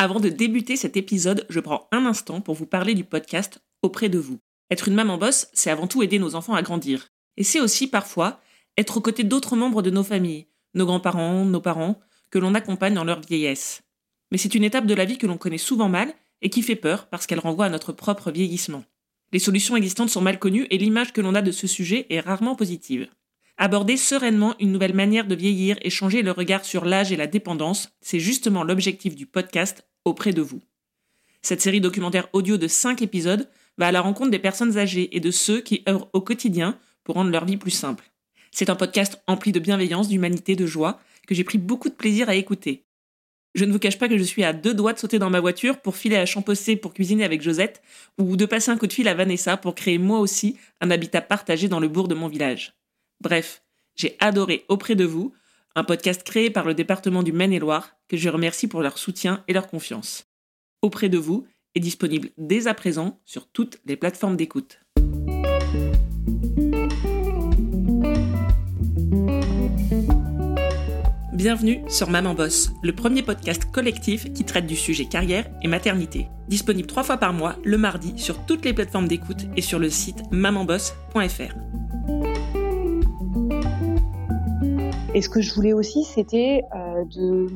Avant de débuter cet épisode, je prends un instant pour vous parler du podcast Auprès de vous. Être une maman bosse, c'est avant tout aider nos enfants à grandir. Et c'est aussi parfois être aux côtés d'autres membres de nos familles, nos grands-parents, nos parents, que l'on accompagne dans leur vieillesse. Mais c'est une étape de la vie que l'on connaît souvent mal et qui fait peur parce qu'elle renvoie à notre propre vieillissement. Les solutions existantes sont mal connues et l'image que l'on a de ce sujet est rarement positive. Aborder sereinement une nouvelle manière de vieillir et changer le regard sur l'âge et la dépendance, c'est justement l'objectif du podcast auprès de vous. Cette série documentaire audio de 5 épisodes va à la rencontre des personnes âgées et de ceux qui œuvrent au quotidien pour rendre leur vie plus simple. C'est un podcast empli de bienveillance, d'humanité, de joie, que j'ai pris beaucoup de plaisir à écouter. Je ne vous cache pas que je suis à deux doigts de sauter dans ma voiture pour filer à Champossé pour cuisiner avec Josette, ou de passer un coup de fil à Vanessa pour créer moi aussi un habitat partagé dans le bourg de mon village. Bref, j'ai adoré Auprès de vous, un podcast créé par le département du Maine-et-Loire, que je remercie pour leur soutien et leur confiance. Auprès de vous est disponible dès à présent sur toutes les plateformes d'écoute. Bienvenue sur Maman Boss, le premier podcast collectif qui traite du sujet carrière et maternité. Disponible trois fois par mois, le mardi, sur toutes les plateformes d'écoute et sur le site mamanboss.fr. Et ce que je voulais aussi, c'était euh, de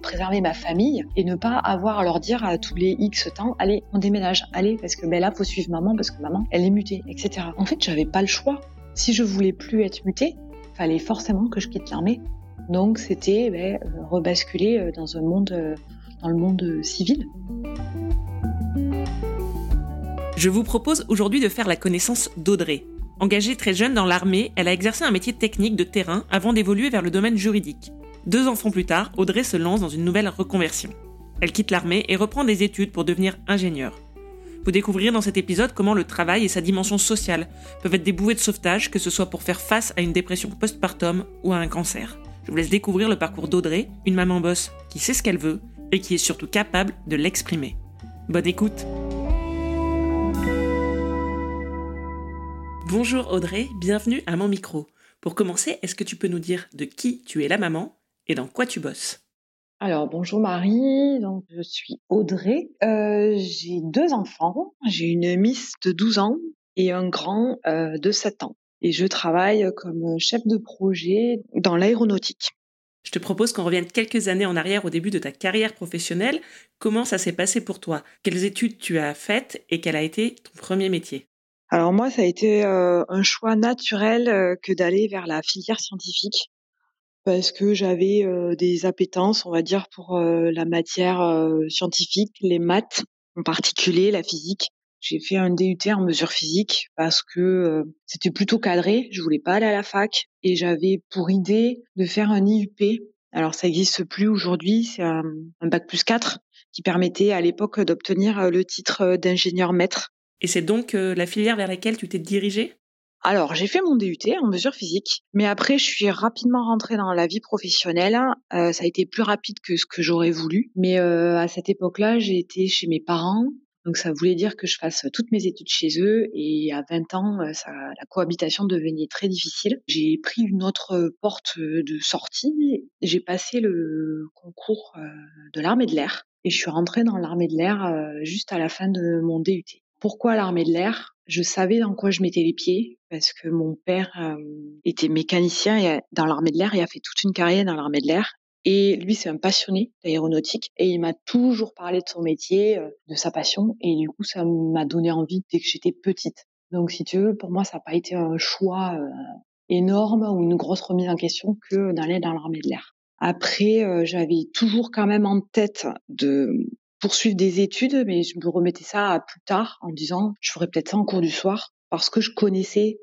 préserver ma famille et ne pas avoir à leur dire à tous les X temps, allez, on déménage, allez, parce que ben là, faut suivre maman, parce que maman, elle est mutée, etc. En fait, j'avais pas le choix. Si je voulais plus être mutée, fallait forcément que je quitte l'armée. Donc, c'était ben, euh, rebasculer euh, dans un monde, dans le monde civil. Je vous propose aujourd'hui de faire la connaissance d'Audrey. Engagée très jeune dans l'armée, elle a exercé un métier technique de terrain avant d'évoluer vers le domaine juridique. Deux enfants plus tard, Audrey se lance dans une nouvelle reconversion. Elle quitte l'armée et reprend des études pour devenir ingénieure. Vous découvrirez dans cet épisode comment le travail et sa dimension sociale peuvent être des bouées de sauvetage, que ce soit pour faire face à une dépression postpartum ou à un cancer. Je vous laisse découvrir le parcours d'Audrey, une maman bosse qui sait ce qu'elle veut et qui est surtout capable de l'exprimer. Bonne écoute! Bonjour Audrey, bienvenue à mon micro. Pour commencer, est-ce que tu peux nous dire de qui tu es la maman et dans quoi tu bosses? Alors bonjour Marie, donc je suis Audrey. Euh, j'ai deux enfants, j'ai une miss de 12 ans et un grand euh, de 7 ans. Et je travaille comme chef de projet dans l'aéronautique. Je te propose qu'on revienne quelques années en arrière au début de ta carrière professionnelle. Comment ça s'est passé pour toi? Quelles études tu as faites et quel a été ton premier métier? Alors moi, ça a été euh, un choix naturel euh, que d'aller vers la filière scientifique parce que j'avais euh, des appétences, on va dire, pour la matière scientifique, les maths en particulier, la physique. J'ai fait un DUT en mesure physique parce que c'était plutôt cadré, je voulais pas aller à la fac et j'avais pour idée de faire un IUP. Alors ça n'existe plus aujourd'hui, c'est un, un bac plus 4 qui permettait à l'époque d'obtenir le titre d'ingénieur maître et c'est donc euh, la filière vers laquelle tu t'es dirigée? Alors, j'ai fait mon DUT en mesure physique, mais après, je suis rapidement rentrée dans la vie professionnelle. Euh, ça a été plus rapide que ce que j'aurais voulu, mais euh, à cette époque-là, j'ai été chez mes parents, donc ça voulait dire que je fasse toutes mes études chez eux, et à 20 ans, la cohabitation devenait très difficile. J'ai pris une autre porte de sortie, j'ai passé le concours de l'armée de l'air, et je suis rentrée dans l'armée de l'air juste à la fin de mon DUT. Pourquoi l'armée de l'air Je savais dans quoi je mettais les pieds parce que mon père euh, était mécanicien et dans l'armée de l'air et a fait toute une carrière dans l'armée de l'air. Et lui, c'est un passionné d'aéronautique et il m'a toujours parlé de son métier, euh, de sa passion et du coup, ça m'a donné envie dès que j'étais petite. Donc, si tu veux, pour moi, ça n'a pas été un choix euh, énorme ou une grosse remise en question que d'aller dans l'armée de l'air. Après, j'avais toujours quand même en tête de poursuivre des études, mais je me remettais ça à plus tard en disant je ferais peut-être ça en cours du soir parce que je connaissais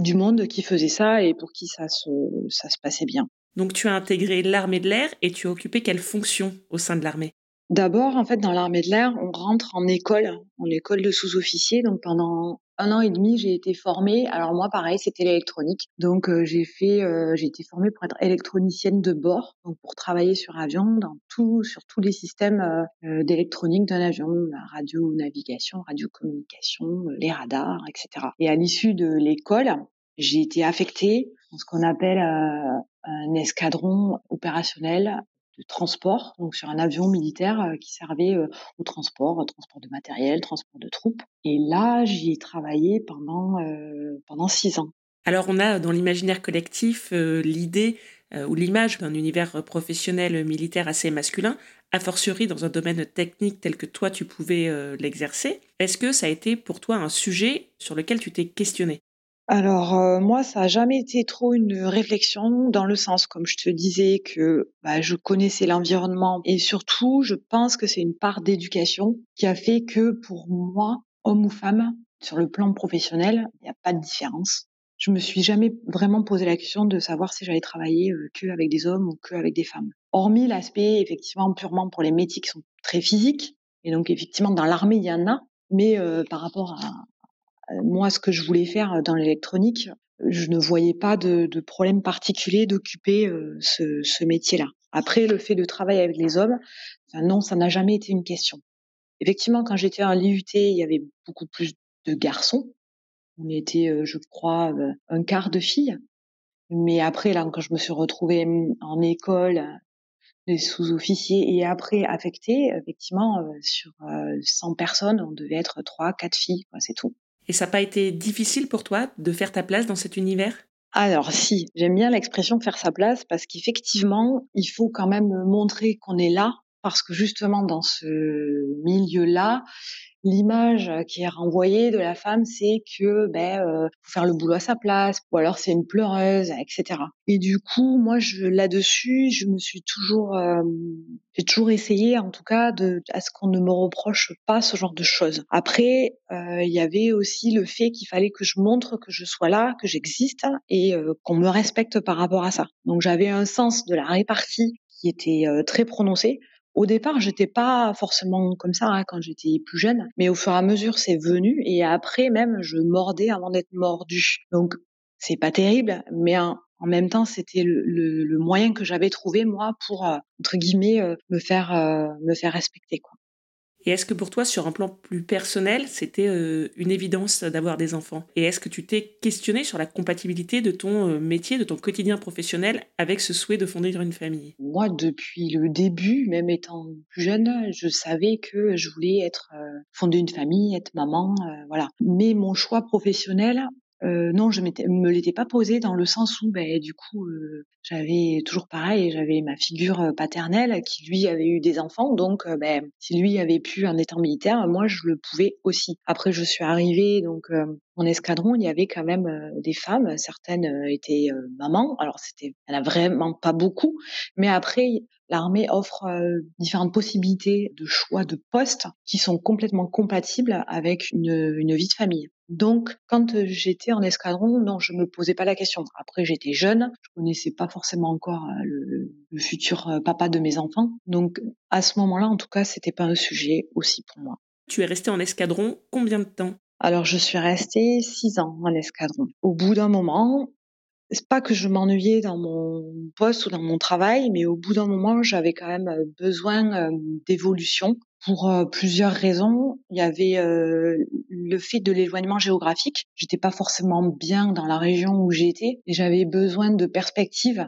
du monde qui faisait ça et pour qui ça se, ça se passait bien. Donc tu as intégré l'armée de l'air et tu as occupé quelle fonction au sein de l'armée? D'abord, en fait, dans l'armée de l'air, on rentre en école, en école de sous-officier. Donc pendant un an et demi, j'ai été formée. Alors moi, pareil, c'était l'électronique. Donc euh, j'ai fait, euh, j'ai été formée pour être électronicienne de bord, donc pour travailler sur avion, dans tout, sur tous les systèmes euh, d'électronique d'un avion, la radio navigation, radio communication, les radars, etc. Et à l'issue de l'école, j'ai été affectée dans ce qu'on appelle un escadron opérationnel transport, donc sur un avion militaire qui servait au transport, au transport de matériel, transport de troupes. Et là, j'y ai travaillé pendant pendant six ans. Alors on a dans l'imaginaire collectif l'idée ou l'image d'un univers professionnel militaire assez masculin, a fortiori dans un domaine technique tel que toi tu pouvais l'exercer. Est-ce que ça a été pour toi un sujet sur lequel tu t'es questionné? Alors euh, moi, ça a jamais été trop une réflexion dans le sens, comme je te disais, que bah, je connaissais l'environnement et surtout, je pense que c'est une part d'éducation qui a fait que pour moi, homme ou femme, sur le plan professionnel, il n'y a pas de différence. Je me suis jamais vraiment posé la question de savoir si j'allais travailler euh, que avec des hommes ou que avec des femmes. Hormis l'aspect effectivement purement pour les métiers qui sont très physiques, et donc effectivement dans l'armée il y en a, mais euh, par rapport à, moi, ce que je voulais faire dans l'électronique, je ne voyais pas de, de problème particulier d'occuper euh, ce, ce métier-là. Après, le fait de travailler avec les hommes, non, ça n'a jamais été une question. Effectivement, quand j'étais en l'IUT, il y avait beaucoup plus de garçons. On était, euh, je crois, euh, un quart de filles. Mais après, là, quand je me suis retrouvée en école, des sous-officiers et après affectée, effectivement, sur 100 personnes, on devait être trois, quatre filles, c'est tout. Et ça n'a pas été difficile pour toi de faire ta place dans cet univers? Alors si, j'aime bien l'expression faire sa place parce qu'effectivement, il faut quand même montrer qu'on est là parce que justement dans ce milieu-là, l'image qui est renvoyée de la femme, c'est que ben euh, faut faire le boulot à sa place, ou alors c'est une pleureuse, etc. Et du coup, moi, là-dessus, je me suis toujours, euh, j'ai toujours essayé, en tout cas, de à ce qu'on ne me reproche pas ce genre de choses. Après, euh, il y avait aussi le fait qu'il fallait que je montre que je sois là, que j'existe et euh, qu'on me respecte par rapport à ça. Donc j'avais un sens de la répartie qui était très prononcé. Au départ, j'étais pas forcément comme ça hein, quand j'étais plus jeune, mais au fur et à mesure, c'est venu et après même, je mordais avant d'être mordu. Donc, c'est pas terrible, mais en, même temps, c'était le, le, moyen que j'avais trouvé moi pour euh, entre guillemets euh, me faire euh, me faire respecter quoi. Et est-ce que pour toi, sur un plan plus personnel, c'était euh, une évidence d'avoir des enfants? Et est-ce que tu t'es questionné sur la compatibilité de ton euh, métier, de ton quotidien professionnel avec ce souhait de fonder une famille? Moi, depuis le début, même étant plus jeune, je savais que je voulais être euh, fonder une famille, être maman, voilà. Mais mon choix professionnel, euh, non, je me l'étais pas posé dans le sens où, ben, du coup, euh, j'avais toujours pareil, j'avais ma figure euh, paternelle qui lui avait eu des enfants, donc ben, si lui avait pu en étant militaire, moi je le pouvais aussi. Après, je suis arrivée donc en escadron, il y avait quand même des femmes, certaines étaient mamans, alors c'était, en a vraiment pas beaucoup, mais après l'armée offre différentes possibilités de choix de postes qui sont complètement compatibles avec une, une vie de famille. Donc, quand j'étais en escadron, non, je me posais pas la question. Après, j'étais jeune, je connaissais pas forcément encore le, futur papa de mes enfants. Donc, à ce moment-là, en tout cas, c'était pas un sujet aussi pour moi. Tu es resté en escadron combien de temps? Alors, je suis restée six ans en escadron. Au bout d'un moment, c'est pas que je m'ennuyais dans mon poste ou dans mon travail, mais au bout d'un moment, j'avais quand même besoin d'évolution pour euh, plusieurs raisons. Il y avait euh, le fait de l'éloignement géographique. J'étais pas forcément bien dans la région où j'étais et j'avais besoin de perspectives.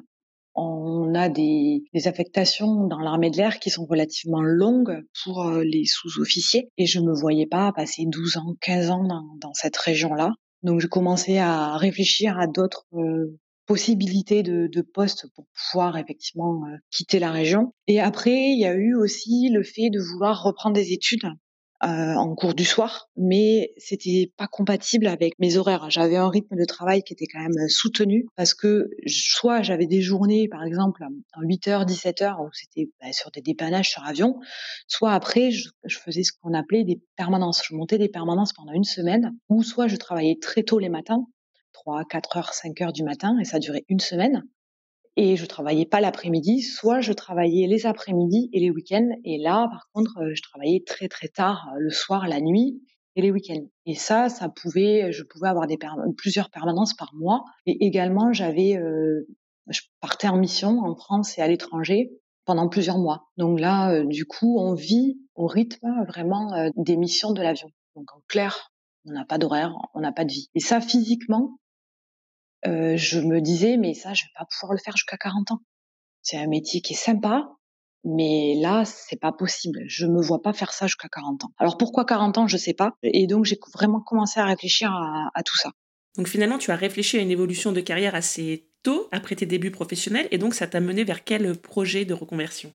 On a des, affectations dans l'armée de l'air qui sont relativement longues pour euh, les sous-officiers et je me voyais pas passer 12 ans, 15 ans dans cette région-là. Donc je commençais à réfléchir à d'autres possibilité de, de poste pour pouvoir effectivement euh, quitter la région. Et après, il y a eu aussi le fait de vouloir reprendre des études euh, en cours du soir, mais c'était pas compatible avec mes horaires. J'avais un rythme de travail qui était quand même soutenu parce que soit j'avais des journées, par exemple, à 8h, 17h, où c'était bah, sur des dépannages sur avion, soit après, je, faisais ce qu'on appelait des permanences. Je montais des permanences pendant une semaine, ou soit je travaillais très tôt les matins, 3, 4 heures, 5 heures du matin, et ça durait une semaine. Et je travaillais pas l'après-midi, soit je travaillais les après-midi et les week-ends. Et là, par contre, euh, je travaillais très très tard, euh, le soir, la nuit et les week-ends. Et ça, ça pouvait, je pouvais avoir des plusieurs permanences par mois. Et également, j'avais, euh, je partais en mission en France et à l'étranger pendant plusieurs mois. Donc là, du coup, on vit au rythme vraiment des missions de l'avion. Donc en clair, on n'a pas d'horaire, on n'a pas de vie. Et ça, physiquement, euh, je me disais, mais ça, je vais pas pouvoir le faire jusqu'à 40 ans. C'est un métier qui est sympa, Mais là, c'est pas possible. Je me vois pas faire ça jusqu'à 40 ans. Alors pourquoi 40 ans, je sais pas. Et donc j'ai vraiment commencé à réfléchir à, tout ça. Donc finalement, tu as réfléchi à une évolution de carrière assez tôt après tes débuts professionnels, et donc ça t'a mené vers quel projet de reconversion?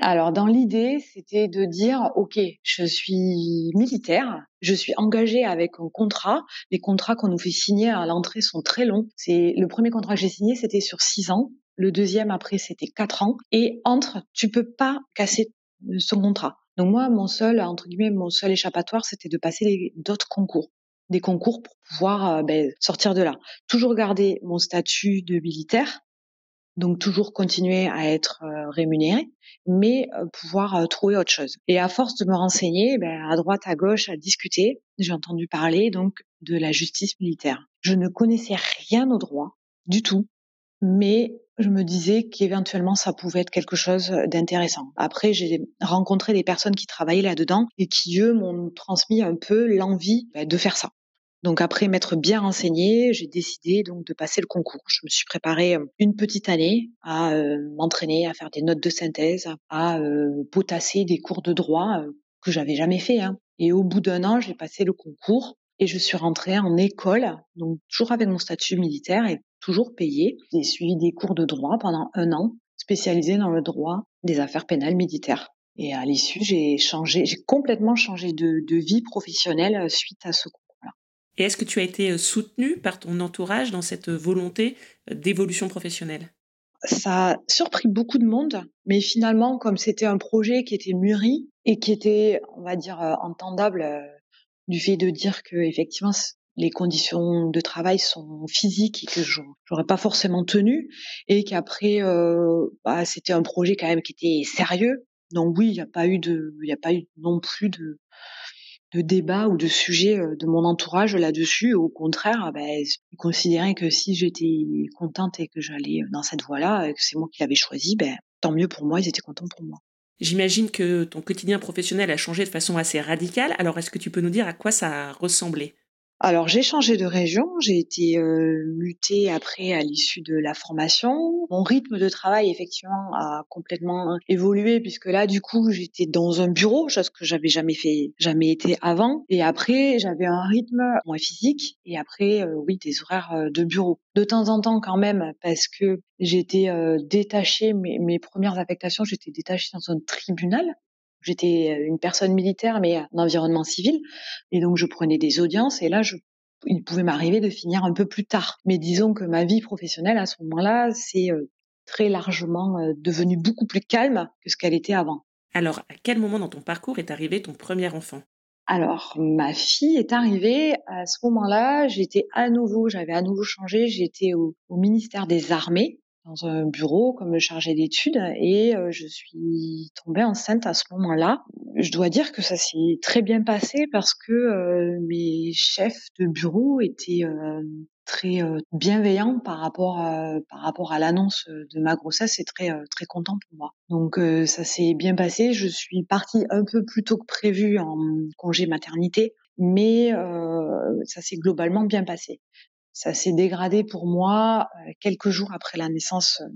Alors dans l'idée, c'était de dire OK, je suis militaire, je suis engagée avec un contrat. Les contrats qu'on nous fait signer à l'entrée sont très longs. C'est le premier contrat que j'ai signé, c'était sur six ans. Le deuxième après, c'était quatre ans. Et entre, tu peux pas casser son contrat. Donc moi, mon seul entre guillemets, mon seul échappatoire, c'était de passer d'autres concours des concours pour pouvoir euh, ben, sortir de là. Toujours garder mon statut de militaire, donc toujours continuer à être euh, rémunéré, mais euh, pouvoir euh, trouver autre chose. Et à force de me renseigner, ben, à droite, à gauche, à discuter, j'ai entendu parler donc de la justice militaire. Je ne connaissais rien au droit du tout, mais je me disais qu'éventuellement ça pouvait être quelque chose d'intéressant. Après, j'ai rencontré des personnes qui travaillaient là-dedans et qui, eux, m'ont transmis un peu l'envie ben, de faire ça. Donc après m'être bien renseignée, j'ai décidé donc de passer le concours. Je me suis préparée euh, une petite année à euh, m'entraîner, à faire des notes de synthèse, à euh, potasser des cours de droit que j'avais jamais fait. Hein. Et au bout d'un an, j'ai passé le concours et je suis rentrée en école, donc toujours avec mon statut militaire et toujours payée. J'ai suivi des cours de droit pendant un an, spécialisée dans le droit des affaires pénales militaires. Et à l'issue, j'ai changé, j'ai complètement changé de, de vie professionnelle suite à ce cours. Et est-ce que tu as été euh, soutenu par ton entourage dans cette euh, volonté euh, d'évolution professionnelle? Ça a surpris beaucoup de monde, mais finalement, comme c'était un projet qui était mûri et qui était, on va dire, entendable du fait de dire que effectivement les conditions de travail sont physiques et que j'aurais pas forcément tenu, et qu'après, bah, c'était un projet quand même qui était sérieux. Donc oui, il n'y a pas eu de, il n'y a pas eu non plus de, de débat ou de sujet euh, de mon entourage là-dessus. Au contraire, ben, ils considéraient que si j'étais contente et que j'allais dans cette voie-là, que c'est moi qui l'avais choisi, ben, tant mieux pour moi, ils étaient contents pour moi. J'imagine que ton quotidien professionnel a changé de façon assez radicale. Alors, est-ce que tu peux nous dire à quoi ça a ressemblé alors j'ai changé de région, j'ai été euh, mutée après à l'issue de la formation. Mon rythme de travail effectivement a complètement évolué puisque là du coup j'étais dans un bureau, chose que j'avais jamais fait, jamais été avant. Et après j'avais un rythme moins physique et après euh, oui des horaires euh, de bureau. De temps en temps quand même parce que j'étais détachée, mes, mes premières affectations j'étais détachée dans un tribunal J'étais euh, une personne militaire, mais en environnement civil. Et donc, je prenais des audiences. Et là, je, il pouvait m'arriver de finir un peu plus tard. Mais disons que ma vie professionnelle, à ce moment-là, c'est euh, très largement euh, devenu beaucoup plus calme que ce qu'elle était avant. Alors, à quel moment dans ton parcours est arrivé ton premier enfant? Alors, ma fille est arrivée à ce moment-là. J'étais à nouveau, j'avais à nouveau changé. J'étais au, au ministère des Armées dans un bureau comme chargé d'études et euh, je suis tombée enceinte à ce moment-là. Je dois dire que ça s'est très bien passé parce que euh, mes chefs de bureau étaient euh, très bienveillants par rapport par rapport à l'annonce de ma grossesse et très très content pour moi. Donc ça s'est bien passé. Je suis partie un peu plus tôt que prévu en congé maternité, mais ça s'est globalement bien passé ça s'est dégradé pour moi euh, quelques jours après la naissance euh,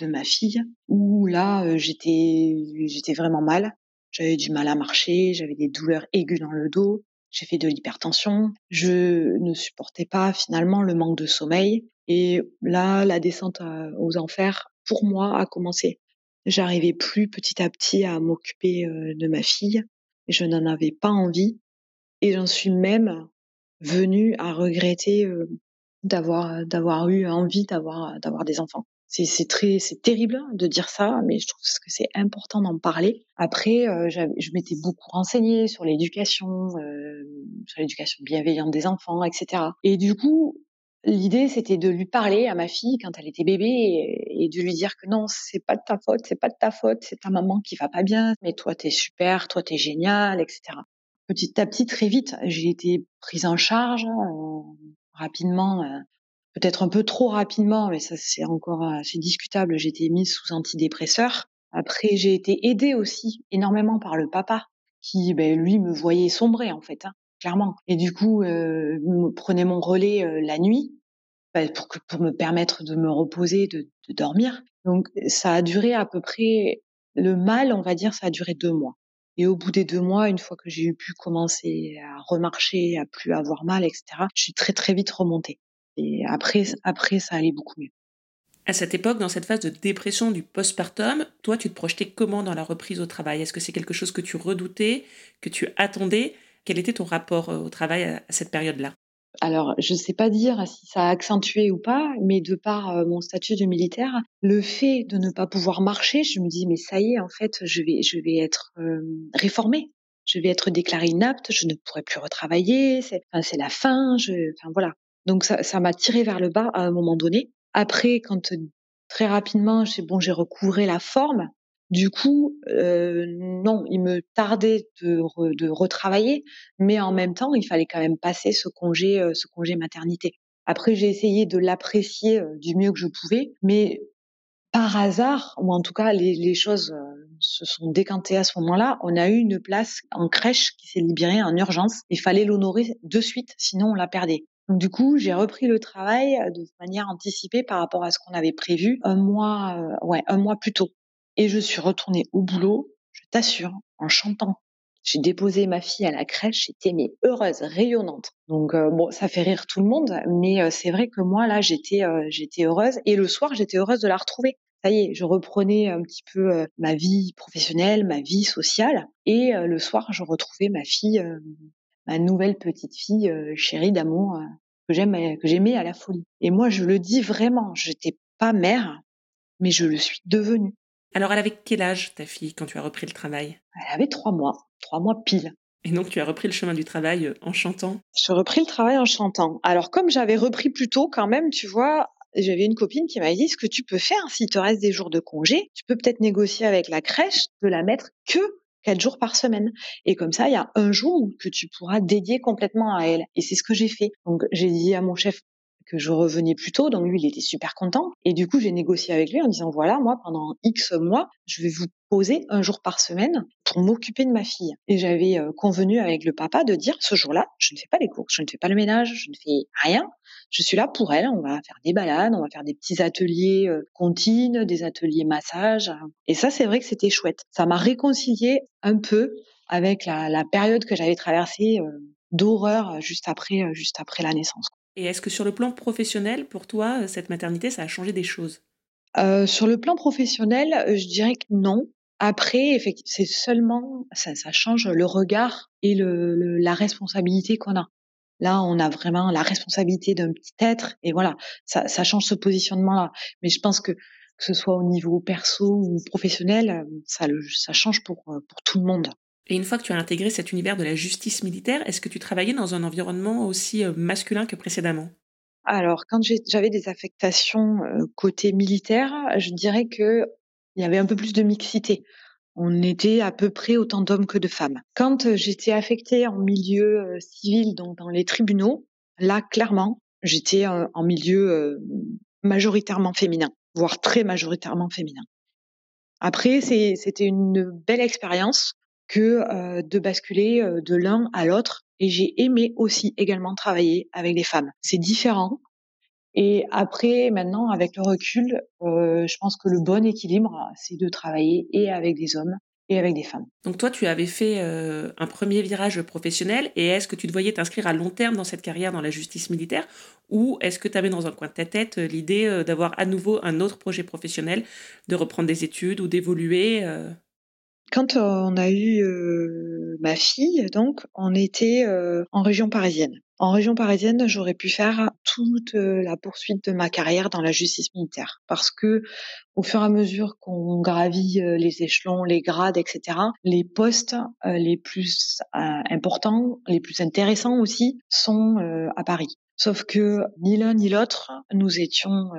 de ma fille, où là euh, j'étais j'étais vraiment mal. J'avais du mal à marcher, j'avais des douleurs aiguës dans le dos, j'ai fait de l'hypertension, je ne supportais pas finalement le manque de sommeil et là la descente aux enfers pour moi a commencé. J'arrivais plus petit à petit à m'occuper de ma fille, je n'en avais pas envie et j'en suis même venue à regretter d'avoir d'avoir eu envie d'avoir d'avoir des enfants. C'est très c'est terrible de dire ça, mais je trouve que c'est important d'en parler. Après, euh, je m'étais beaucoup renseignée sur l'éducation, euh, sur l'éducation bienveillante des enfants, etc. Et du coup, l'idée c'était de lui parler à ma fille quand elle était bébé et, et de lui dire que non, c'est pas de ta faute, c'est pas de ta faute, c'est ta maman qui va pas bien, mais toi t'es super, toi t'es génial, etc. Petit à petit, très vite, j'ai été prise en charge. Euh, rapidement, euh, peut-être un peu trop rapidement, mais ça c'est encore assez discutable. J'ai été mise sous antidépresseur. Après, j'ai été aidée aussi énormément par le papa, qui ben, lui me voyait sombrer en fait, hein, clairement. Et du coup, euh, prenait mon relais euh, la nuit ben, pour, que, pour me permettre de me reposer, de, de dormir. Donc ça a duré à peu près Le mal, on va dire, ça a duré deux mois. Et au bout des deux mois, une fois que j'ai pu commencer à remarcher, à plus avoir mal, etc., je suis très très vite remontée. Et après, après, ça allait beaucoup mieux. À cette époque, dans cette phase de dépression du postpartum, toi, tu te projetais comment dans la reprise au travail? Est-ce que c'est quelque chose que tu redoutais, que tu attendais? Quel était ton rapport euh, au travail à cette période-là? Alors, je ne sais pas dire si ça a accentué ou pas, mais de par euh, mon statut de militaire, le fait de ne pas pouvoir marcher, je me dis mais ça y est, en fait, je vais, je vais être euh, réformée, je vais être déclarée inapte, je ne pourrai plus retravailler, c'est, c'est la fin, je, enfin voilà. Donc ça, ça m'a tiré vers le bas à un moment donné. Après, quand très rapidement, j'ai bon, j'ai recouvré la forme, du coup, euh, non, il me tardait de, de, retravailler, mais en même temps, il fallait quand même passer ce congé, euh, ce congé maternité. Après, j'ai essayé de l'apprécier euh, du mieux que je pouvais, mais par hasard, ou en tout cas, les, les choses se sont décantées à ce moment-là. On a eu une place en crèche qui s'est libérée en urgence. Il fallait l'honorer de suite, sinon on la perdait. Du coup, j'ai repris le travail de manière anticipée par rapport à ce qu'on avait prévu un mois, ouais, un mois plus tôt. Et je suis retournée au boulot, je t'assure, en chantant. J'ai déposé ma fille à la crèche, j'étais mais heureuse, rayonnante. Donc euh, bon, ça fait rire tout le monde, mais euh, c'est vrai que moi là, j'étais euh, j'étais heureuse et le soir, j'étais heureuse de la retrouver. Ça y est, je reprenais un petit peu ma vie professionnelle, ma vie sociale et le soir, je retrouvais ma fille ma nouvelle petite fille chérie d'amour que j'aime que j'aimais à la folie. Et moi, je le dis vraiment, j'étais pas mère, mais je le suis devenue. Alors, elle avait quel âge, ta fille, quand tu as repris le travail? Elle avait trois mois, trois mois pile. Et donc, tu as repris le chemin du travail euh, en chantant? Je repris le travail en chantant. Alors, comme j'avais repris plus tôt, quand même, tu vois, j'avais une copine qui m'a dit ce que tu peux faire s'il te reste des jours de congé, tu peux peut-être négocier avec la crèche de la mettre que quatre jours par semaine. Et comme ça, il y a un jour que tu pourras dédier complètement à elle. Et c'est ce que j'ai fait. Donc, j'ai dit à mon chef, que je revenais plus tôt, donc lui il était super content. Et du coup j'ai négocié avec lui en disant voilà moi pendant X mois je vais vous poser un jour par semaine pour m'occuper de ma fille. Et j'avais euh, convenu avec le papa de dire ce jour-là je ne fais pas les courses, je ne fais pas le ménage, je ne fais rien. Je suis là pour elle. On va faire des balades, on va faire des petits ateliers euh, contines, des ateliers massage. Et ça c'est vrai que c'était chouette. Ça m'a réconcilié un peu avec la, la période que j'avais traversée euh, d'horreur juste après juste après la naissance. Et est-ce que sur le plan professionnel, pour toi, cette maternité, ça a changé des choses? Euh, Sur le plan professionnel, euh, je dirais que non. Après, c'est seulement, ça, ça, change le regard et le, la responsabilité qu'on a. Là, on a vraiment la responsabilité d'un petit être, et voilà, ça, ça change ce positionnement-là. Mais je pense que que ce soit au niveau perso ou professionnel, ça, ça change pour, pour tout le monde. Et une fois que tu as intégré cet univers de la justice militaire, est-ce que tu travaillais dans un environnement aussi euh, masculin que précédemment? Alors, quand j'avais des affectations euh, côté militaire, je dirais que il y avait un peu plus de mixité. On était à peu près autant d'hommes que de femmes. Quand euh, j'étais affectée en milieu civil, donc dans les tribunaux, là, clairement, j'étais en milieu majoritairement féminin, voire très majoritairement féminin. Après, c'était une belle expérience que euh, de basculer euh, de l'un à l'autre. Et j'ai aimé aussi également travailler avec des femmes. C'est différent. Et après, maintenant, avec le recul, euh, je pense que le bon équilibre, c'est de travailler et avec des hommes et avec des femmes. Donc toi, tu avais fait un premier virage professionnel et est-ce que tu te voyais t'inscrire à long terme dans cette carrière dans la justice militaire? Ou est-ce que tu avais dans un coin de ta tête l'idée d'avoir à nouveau un autre projet professionnel, de reprendre des études ou d'évoluer quand on a eu euh, ma fille, donc, on était euh, en région parisienne. En région parisienne, j'aurais pu faire toute euh, la poursuite de ma carrière dans la justice militaire, parce que au fur et à mesure qu'on gravit les échelons, les grades, etc., les postes les plus importants, les plus intéressants aussi, sont à Paris. Sauf que ni l'un ni l'autre, nous étions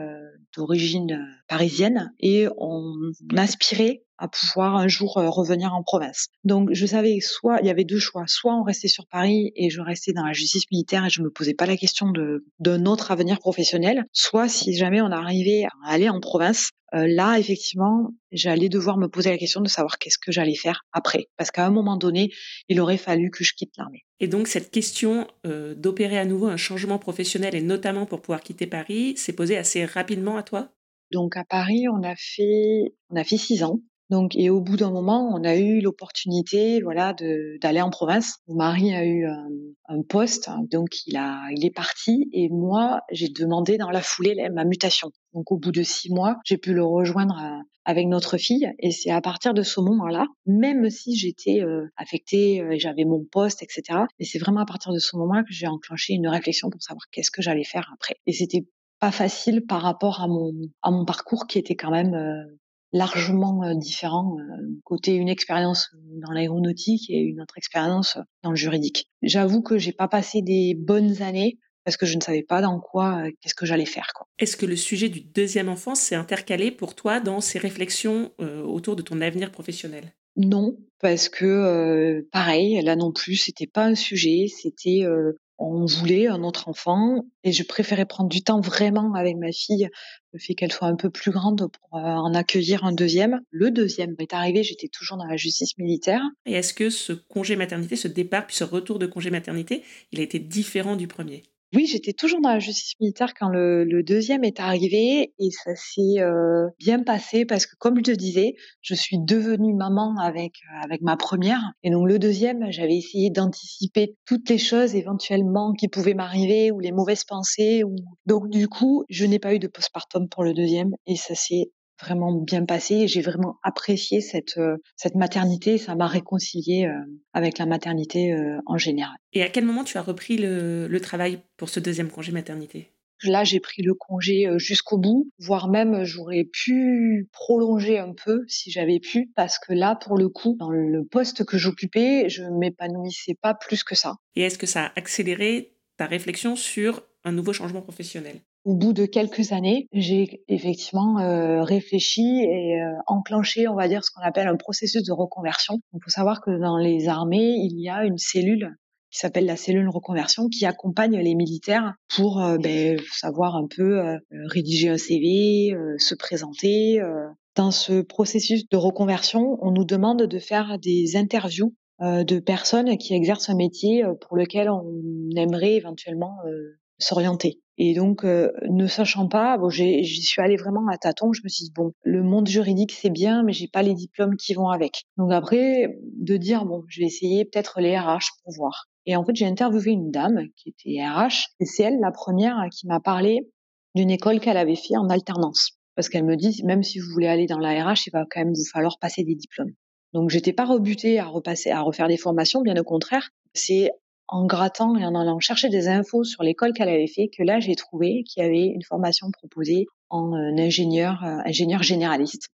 d'origine parisienne et on aspirait à pouvoir un jour euh, revenir en province. Donc je savais soit il y avait deux choix, soit on restait sur Paris et je restais dans la justice militaire et je me posais pas la question de d'un autre avenir professionnel, soit si jamais on arrivait à aller en province, euh, là effectivement j'allais devoir me poser la question de savoir qu'est-ce que j'allais faire après, parce qu'à un moment donné il aurait fallu que je quitte l'armée. Et donc cette question euh, d'opérer à nouveau un changement professionnel et notamment pour pouvoir quitter Paris s'est posée assez rapidement à toi? Donc à Paris, on a fait on a fait six ans. Donc, et au bout d'un moment, on a eu l'opportunité, voilà, d'aller en province. Mon mari a eu un, poste, donc il a, il est parti. Et moi, j'ai demandé dans la foulée ma mutation. Donc, au bout de six mois, j'ai pu le rejoindre euh, avec notre fille. Et c'est à partir de ce moment-là, même si j'étais euh, affectée, euh, j'avais mon poste, etc. Mais c'est vraiment à partir de ce moment-là que j'ai enclenché une réflexion pour savoir qu'est-ce que j'allais faire après. Et c'était pas facile par rapport à mon à mon parcours qui était quand même euh, largement euh, différent euh, côté une expérience dans l'aéronautique et une autre expérience dans le juridique. J'avoue que j'ai pas passé des bonnes années parce que je ne savais pas dans quoi qu'est-ce que j'allais faire quoi. Est-ce que le sujet du deuxième enfant s'est intercalé pour toi dans ces réflexions autour de ton avenir professionnel? Non, parce que pareil, là non plus, c'était pas un sujet, c'était on voulait un autre enfant et je préférais prendre du temps vraiment avec ma fille, le fait qu'elle soit un peu plus grande pour euh, en accueillir un deuxième. Le deuxième est arrivé, j'étais toujours dans la justice militaire. Et est-ce que ce congé maternité, ce départ puis ce retour de congé maternité, il a été différent du premier? Oui, j'étais toujours dans la justice militaire quand le, deuxième est arrivé et ça s'est euh, bien passé parce que, comme je te disais, je suis devenue maman avec euh, avec ma première et donc le deuxième, j'avais essayé d'anticiper toutes les choses éventuellement qui pouvaient m'arriver ou les mauvaises pensées. Donc du coup, je n'ai pas eu de postpartum pour le deuxième et ça s'est vraiment bien passé et j'ai vraiment apprécié cette euh, cette maternité. Ça m'a réconcilié euh, avec la maternité euh, en général. Et à quel moment tu as repris le, le travail pour ce deuxième congé maternité? Là, j'ai pris le congé jusqu'au bout, voire même j'aurais pu prolonger un peu si j'avais pu, parce que là, pour le coup, dans le poste que j'occupais, je m'épanouissais pas plus que ça. Et est-ce que ça a accéléré ta réflexion sur un nouveau changement professionnel? Au bout de quelques années, j'ai effectivement euh, réfléchi et euh, enclenché, on va dire, ce qu'on appelle un processus de reconversion. Il faut savoir que dans les armées, il y a une cellule qui s'appelle la cellule reconversion qui accompagne les militaires pour euh, ben, savoir un peu rédiger un CV, se présenter. Dans ce processus de reconversion, on nous demande de faire des interviews de personnes qui exercent un métier pour lequel on aimerait éventuellement s'orienter. Et donc, euh, ne sachant pas, bon, j'y suis allée vraiment à tâtons. Je me suis dit bon, le monde juridique c'est bien, mais j'ai pas les diplômes qui vont avec. Donc après, de dire bon, je vais essayer peut-être les RH pour voir. Et en fait, j'ai interviewé une dame qui était RH, et c'est elle la première qui m'a parlé d'une école qu'elle avait fait en alternance. Parce qu'elle me dit, même si vous voulez aller dans la RH, il va quand même vous falloir passer des diplômes. Donc j'étais pas rebutée à repasser, à refaire des formations, bien au contraire. C'est en grattant et en allant chercher des infos sur l'école qu'elle avait fait que là j'ai trouvé qu'il y avait une formation proposée en euh, ingénieur euh, ingénieur généraliste.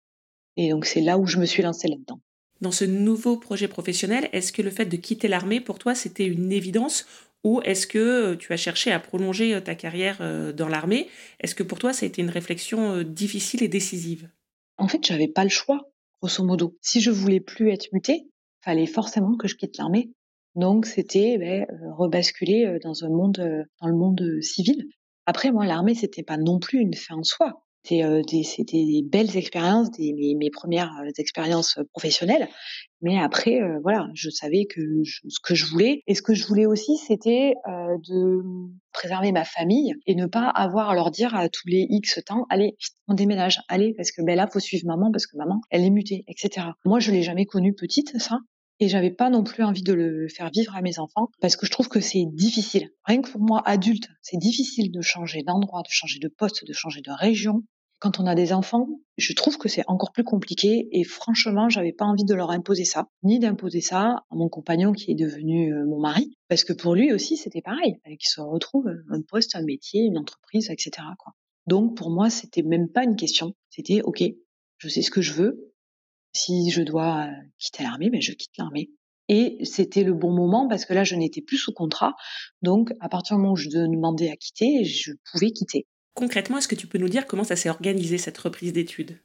Et donc c'est là où je me suis lancée là-dedans. Dans ce nouveau projet professionnel, est-ce que le fait de quitter l'armée pour toi c'était une évidence? Ou est-ce que euh, tu as cherché à prolonger ta carrière dans l'armée? Est-ce que pour toi ça a été une réflexion difficile et décisive? En fait, j'avais pas le choix, grosso modo. Si je voulais plus être mutée, fallait forcément que je quitte l'armée donc c'était ben, euh, rebasculer euh, dans un monde, euh, dans le monde civil. Après, moi, l'armée, c'était pas non plus une fin en soi. C'était des, belles expériences, des, mes, premières expériences professionnelles. Mais après, voilà, je savais que ce que je voulais. Et ce que je voulais aussi, c'était de préserver ma famille et ne pas avoir à leur dire à tous les X temps, allez, on déménage, allez, parce que ben là, faut suivre maman, parce que maman, elle est mutée, etc. Moi, je l'ai jamais connue petite, ça et j'avais pas non plus envie de le faire vivre à mes enfants parce que je trouve que c'est difficile. Rien que pour moi, adulte, c'est difficile de changer d'endroit, de changer de poste, de changer de région. Quand on a des enfants, je trouve que c'est encore plus compliqué et franchement, j'avais pas envie de leur imposer ça, ni d'imposer ça à mon compagnon qui est devenu euh, mon mari, parce que pour lui aussi, c'était pareil, qu'il se retrouve un poste, un métier, une entreprise, etc. Quoi. Donc pour moi, c'était même pas une question. C'était ok, je sais ce que je veux, si je dois quitter l'armée, ben, je quitte l'armée. Et c'était le bon moment parce que là, je n'étais plus sous contrat. Donc, à partir du moment où je demandais à quitter, je pouvais quitter. Concrètement, est-ce que tu peux nous dire comment ça s'est organisé, cette reprise d'études?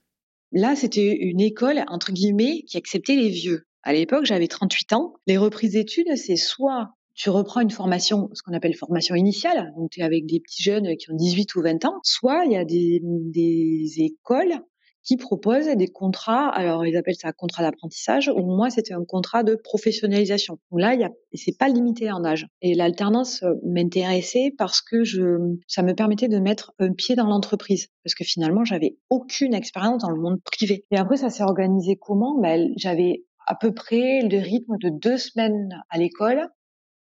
Là, c'était une école, entre guillemets, qui acceptait les vieux. À l'époque, j'avais 38 ans. Les reprises d'études, c'est soit tu reprends une formation, ce qu'on appelle formation initiale, donc tu es avec des petits jeunes qui ont 18 ou 20 ans, soit il y a des, des écoles qui proposent des contrats. Alors, ils appellent ça contrat d'apprentissage, ou moi, c'était un contrat de professionnalisation. Là, il c'est pas limité en âge. Et l'alternance euh, m'intéressait parce que je, ça me permettait de mettre un pied dans l'entreprise. Parce que finalement, j'avais aucune expérience dans le monde privé. Et après, ça s'est organisé comment? Ben, j'avais à peu près le rythme de deux semaines à l'école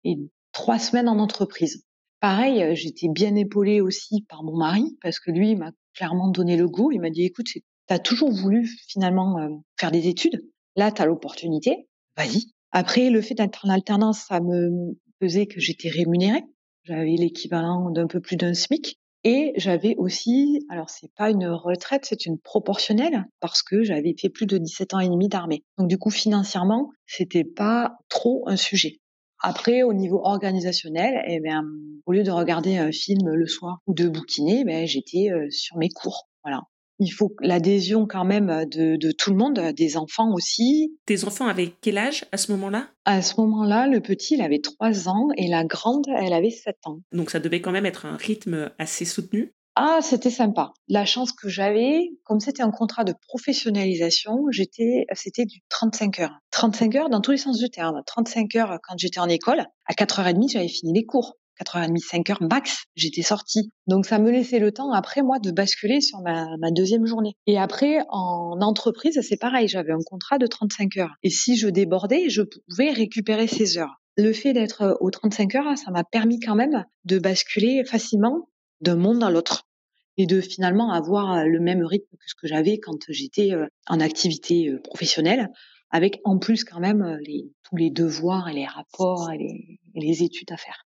et trois semaines en entreprise. Pareil, euh, j'étais bien épaulée aussi par mon mari parce que lui m'a clairement donné le goût. Il m'a dit écoute, tu toujours voulu finalement euh, faire des études. Là, tu as l'opportunité. Vas-y. Après, le fait d'être en alternance, ça me faisait que j'étais rémunérée. J'avais l'équivalent d'un peu plus d'un SMIC. Et j'avais aussi, alors c'est pas une retraite, c'est une proportionnelle parce que j'avais fait plus de 17 ans et demi d'armée. Donc du coup financièrement, c'était pas trop un sujet. Après, au niveau organisationnel, eh bien, au lieu de regarder un film le soir ou de bouquiner, ben, j'étais euh, sur mes cours. Voilà. Il faut l'adhésion quand même de, de, tout le monde, des enfants aussi. Tes enfants avaient quel âge à ce moment-là? À ce moment-là, le petit, il avait 3 ans et la grande, elle avait 7 ans. Donc ça devait quand même être un rythme assez soutenu? Ah, c'était sympa. La chance que j'avais, comme c'était un contrat de professionnalisation, j'étais, c'était du 35 heures. 35 heures dans tous les sens du terme. 35 heures quand j'étais en école. À 4h30, j'avais fini les cours. 4h30, 5 heures max, j'étais sortie. Donc ça me laissait le temps après moi de basculer sur ma, deuxième journée. Et après en entreprise, c'est pareil, j'avais un contrat de 35 heures. Et si je débordais, je pouvais récupérer ces heures. Le fait d'être aux 35 heures, ça m'a permis quand même de basculer facilement d'un monde dans l'autre et de finalement avoir euh, le même rythme que ce que j'avais quand j'étais euh, en activité euh, professionnelle, avec en plus quand même tous les devoirs et les rapports et les études à faire.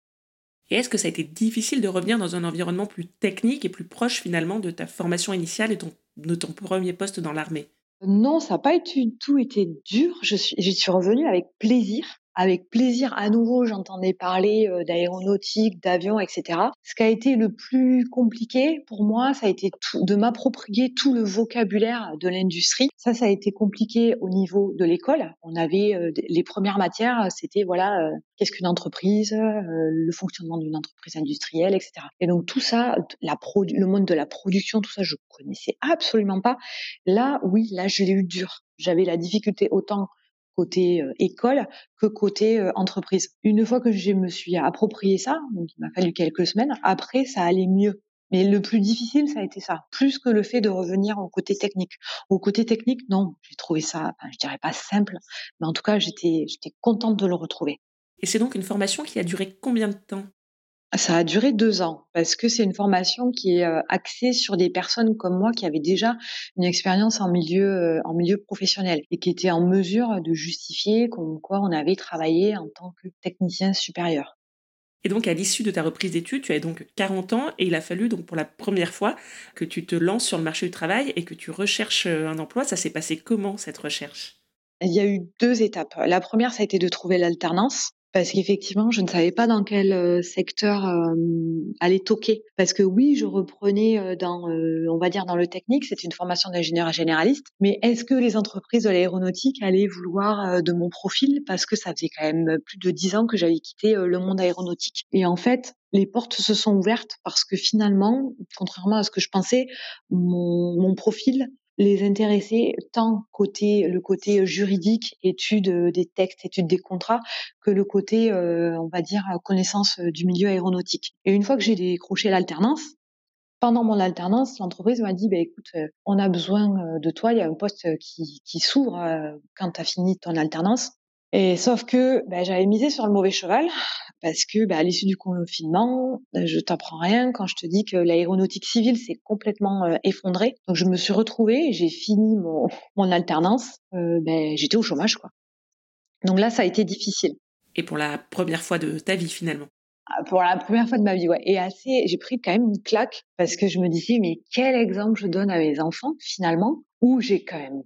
Et est-ce que ça a été difficile de revenir dans un environnement plus technique et plus proche finalement de ta formation initiale et de ton premier poste dans l'armée? Non, ça n'a pas du tout été dur. Je suis, j'y suis revenue avec plaisir avec plaisir à nouveau, j'entendais parler euh, d'aéronautique, d'avions, etc. Ce qui a été le plus compliqué pour moi, ça a été de m'approprier tout le vocabulaire de l'industrie. Ça, ça a été compliqué au niveau de l'école. On avait euh, les premières matières, c'était voilà, euh, qu'est-ce qu'une entreprise, le fonctionnement d'une entreprise industrielle, etc. Et donc tout ça, le monde de la production, tout ça, je connaissais absolument pas. Là, oui, là, je l'ai eu dur. J'avais la difficulté autant côté euh, école que côté euh, entreprise. Une fois que je me suis approprié ça, donc il m'a fallu quelques semaines, après ça allait mieux. Mais le plus difficile, ça a été ça, plus que le fait de revenir au côté technique. Au côté technique, non, j'ai trouvé ça, enfin, je dirais pas simple, mais en tout cas, j'étais, j'étais contente de le retrouver. Et c'est donc une formation qui a duré combien de temps? Ça a duré deux ans parce que c'est une formation qui est axée sur des personnes comme moi qui avaient déjà une expérience en milieu en milieu professionnel et qui étaient en mesure de justifier comme quoi on avait travaillé en tant que technicien supérieur. Et donc, à l'issue de ta reprise d'études, tu as donc 40 ans et il a fallu donc pour la première fois que tu te lances sur le marché du travail et que tu recherches un emploi. Ça s'est passé comment cette recherche? Il y a eu deux étapes. La première, ça a été de trouver l'alternance parce qu'effectivement, je ne savais pas dans quel euh, secteur euh, aller toquer. Parce que oui, je reprenais euh, dans, on va dire dans le technique, c'est une formation d'ingénieur généraliste, mais est-ce que les entreprises de l'aéronautique allaient vouloir de mon profil? Parce que ça faisait quand même plus de dix ans que j'avais quitté le monde aéronautique. Et en fait, les portes se sont ouvertes parce que finalement, contrairement à ce que je pensais, mon, mon profil les intéresser tant côté le côté juridique, étude des textes, étude des contrats, que le côté, euh, on va dire, connaissance du milieu aéronautique. Et une fois que j'ai décroché l'alternance, pendant mon alternance, l'entreprise m'a dit, bah, écoute, on a besoin de toi, il y a un poste qui, qui s'ouvre quand tu as fini ton alternance. Et sauf que bah, j'avais misé sur le mauvais cheval parce que bah, à l'issue du confinement, euh, je t'apprends rien quand je te dis que l'aéronautique civile s'est complètement euh, effondrée. Donc je me suis retrouvée, j'ai fini mon, mon alternance, euh, ben, j'étais au chômage quoi. Donc là ça a été difficile. Et pour la première fois de ta vie finalement? Ah, pour la première fois de ma vie, ouais. Et assez, j'ai pris quand même une claque parce que je me disais mais quel exemple je donne à mes enfants finalement où j'ai quand même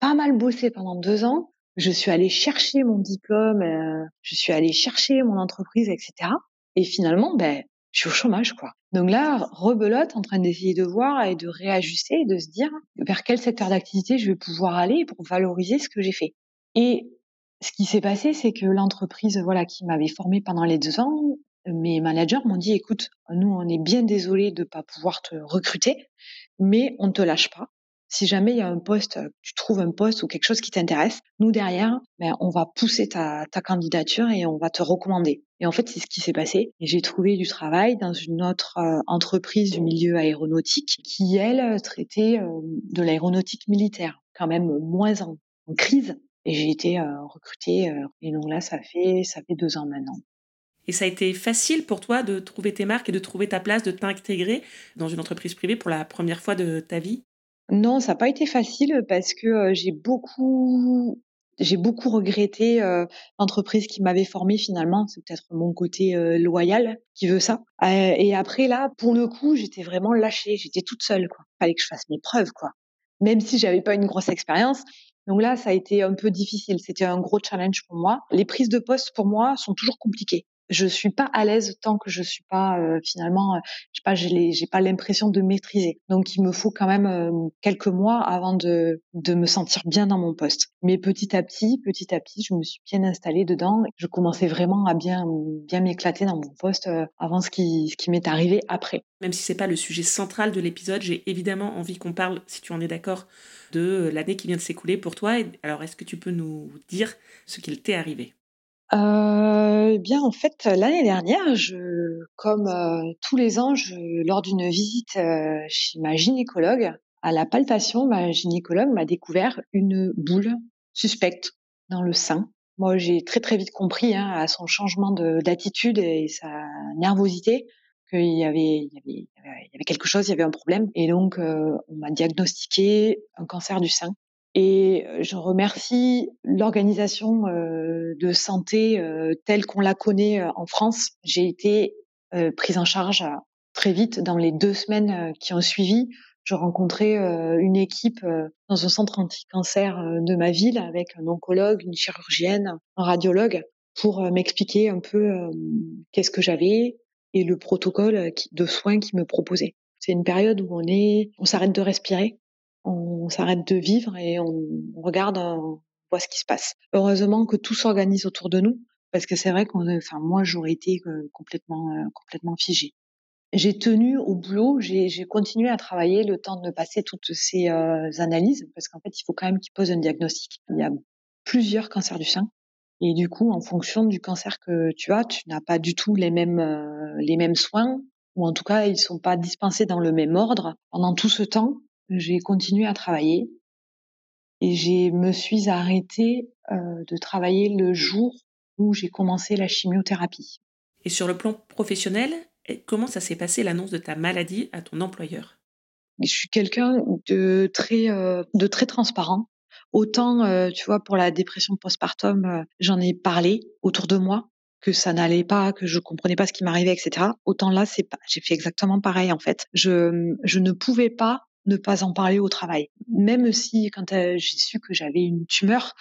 pas mal bossé pendant deux ans je suis allée chercher mon diplôme, euh, je suis allée chercher mon entreprise, etc. Et finalement, ben, je suis au chômage, quoi. Donc là, rebelote, en train d'essayer de voir et de réajuster de se dire vers quel secteur d'activité je vais pouvoir aller pour valoriser ce que j'ai fait. Et ce qui s'est passé, c'est que l'entreprise, voilà, qui m'avait formée pendant les deux ans, mes managers m'ont dit, écoute, nous, on est bien désolé de pas pouvoir te recruter, mais on ne te lâche pas Si jamais il y a un poste, tu trouves un poste ou quelque chose qui t'intéresse, nous derrière, ben, on va pousser ta, candidature et on va te recommander. Et en fait, c'est ce qui s'est passé. J'ai trouvé du travail dans une autre euh, entreprise du milieu aéronautique qui, elle, traitait euh, de l'aéronautique militaire, quand même moins en, crise. Et j'ai été euh, recrutée. et donc là, ça fait deux ans maintenant. Et ça a été facile pour toi de trouver tes marques et de trouver ta place, de t'intégrer dans une entreprise privée pour la première fois de ta vie? Non, ça n'a pas été facile parce que j'ai beaucoup j'ai beaucoup regretté l'entreprise qui m'avait formée finalement. C'est peut-être mon côté loyal qui veut ça. et après là, pour le coup, j'étais vraiment lâchée. J'étais toute seule. Quoi. Fallait que je fasse mes preuves, quoi. Même si j'avais pas une grosse expérience. Donc là, ça a été un peu difficile. C'était un gros challenge pour moi. Les prises de poste pour moi sont toujours compliquées je suis pas à l'aise tant que je suis pas euh, finalement, euh, je sais pas, j'ai pas l'impression de maîtriser. Donc il me faut quand même euh, quelques mois avant de de me sentir bien dans mon poste. Mais petit à petit, petit à petit, je me suis bien installée dedans. Je commençais vraiment à bien bien m'éclater dans mon poste avant ce qui ce qui m'est arrivé après. Même si c'est pas le sujet central de l'épisode, j'ai évidemment envie qu'on parle, si tu en es d'accord, de l'année qui vient de s'écouler pour toi. Alors est-ce que tu peux nous dire ce qu'il t'est arrivé? Euh, bien, en fait, l'année dernière, je comme, tous les ans, je lors d'une visite, chez ma gynécologue, à la palpation, ma gynécologue m'a découvert une boule suspecte dans le sein. Moi, j'ai très, très vite compris, hein, à son changement d'attitude et sa nervosité qu'il y avait y y avait quelque chose, il y avait un problème et donc, on m'a diagnostiqué un cancer du sein. Et je remercie l'organisation de santé telle qu'on la connaît en France. J'ai été prise en charge très vite dans les deux semaines qui ont suivi. Je rencontrais une équipe dans un centre anti-cancer de ma ville avec un oncologue, une chirurgienne, un radiologue pour m'expliquer un peu qu'est-ce que j'avais et le protocole de soins qu'ils me proposaient. C'est une période où on est, on s'arrête de respirer on s'arrête de vivre et on, regarde, on voit ce qui se passe. Heureusement que tout s'organise autour de nous, parce que c'est vrai qu'on, enfin moi j'aurais été euh, complètement, euh, complètement figée. J'ai tenu au boulot, j'ai continué à travailler le temps de passer toutes ces euh, analyses, parce qu'en fait il faut quand même qu'ils posent un diagnostic. Il y a plusieurs cancers du sein. Et du coup, en fonction du cancer que tu as, tu n'as pas du tout les mêmes les mêmes soins, ou en tout cas, ils sont pas dispensés dans le même ordre. Pendant tout ce temps, j'ai continué à travailler et je me suis arrêtée euh, de travailler le jour où j'ai commencé la chimiothérapie. Et sur le plan professionnel, comment ça s'est passé l'annonce de ta maladie à ton employeur? Je suis quelqu'un de très euh, de très transparent. Autant, euh, tu vois, pour la dépression postpartum, j'en ai parlé autour de moi que ça n'allait pas, que je comprenais pas ce qui m'arrivait, etc. Autant là, c'est pas, j'ai fait exactement pareil en fait. Je je ne pouvais pas ne pas en parler au travail. Même si quand euh, j'ai su que j'avais une tumeur,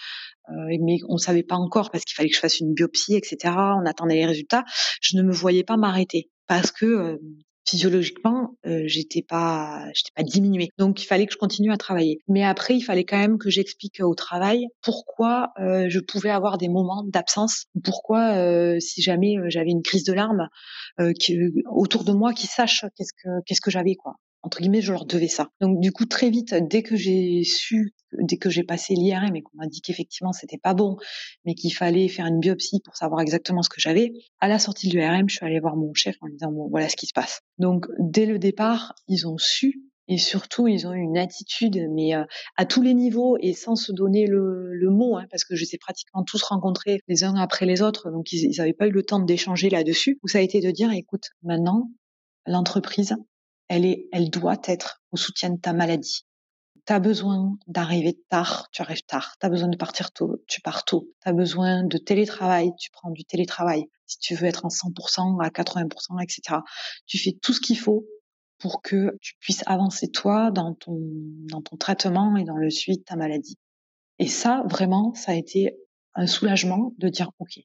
euh, mais on savait pas encore parce qu'il fallait que je fasse une biopsie, etc. On attendait les résultats. Je ne me voyais pas m'arrêter parce que euh, physiologiquement, euh, j'étais pas, j'étais pas diminuée. Donc il fallait que je continue à travailler. Mais après, il fallait quand même que j'explique au travail pourquoi euh, je pouvais avoir des moments d'absence, pourquoi euh, si jamais j'avais une crise de larmes, qui, autour de moi, qui sachent qu'est-ce que qu'est-ce que j'avais quoi entre guillemets, je leur devais ça. Donc du coup, très vite, dès que j'ai su, dès que j'ai passé l'IRM et qu'on m'a dit qu'effectivement c'était pas bon, mais qu'il fallait faire une biopsie pour savoir exactement ce que j'avais, à la sortie de l'IRM, je suis allée voir mon chef en lui disant bon voilà ce qui se passe. Donc dès le départ, ils ont su et surtout ils ont une attitude mais euh, à tous les niveaux et sans se donner le, le mot hein, parce que je les ai pratiquement tous rencontrés les uns après les autres donc ils n'avaient pas eu le temps d'échanger là-dessus où ça a été de dire écoute maintenant l'entreprise elle doit être au soutien de ta maladie. Tu as besoin d'arriver tard, tu arrives tard. Tu as besoin de partir tôt, tu pars tôt. Tu as besoin de télétravail, tu prends du télétravail. Si tu veux être en 100%, à 80%, etc. Tu fais tout ce qu'il faut pour que tu puisses avancer toi dans ton, dans ton traitement et dans le suivi de ta maladie. Et ça, vraiment, ça a été un soulagement de dire, OK,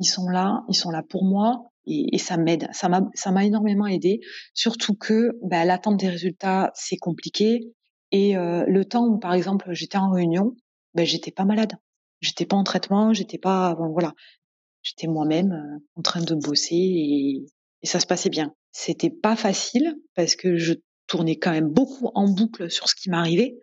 ils sont là, ils sont là pour moi, et, ça m'aide. Ça m'a, ça m'a énormément aidé, surtout que bah, l'attente des résultats c'est compliqué et euh, le temps où par exemple j'étais en réunion, ben j'étais pas malade, j'étais pas en traitement, j'étais pas, voilà, j'étais moi-même euh, en train de bosser et, et ça se passait bien. C'était pas facile parce que je tournais quand même beaucoup en boucle sur ce qui m'arrivait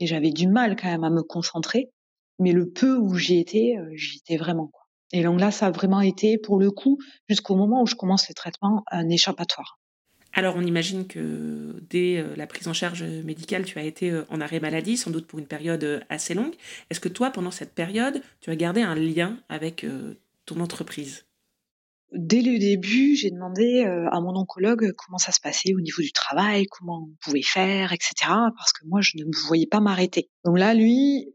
et j'avais du mal quand même à me concentrer. Mais le peu où j'y étais, euh, j'y étais vraiment. Quoi. Et donc là, ça a vraiment été, pour le coup, jusqu'au moment où je commence le traitement, un échappatoire. Alors on imagine que dès euh, la prise en charge médicale, tu as été euh, en arrêt maladie, sans doute pour une période assez longue. Est-ce que toi, pendant cette période, tu as gardé un lien avec ton entreprise? Dès le début, j'ai demandé à mon oncologue comment ça se passait au niveau du travail, comment on pouvait faire, etc. Parce que moi, je ne me voyais pas m'arrêter. Donc là, lui,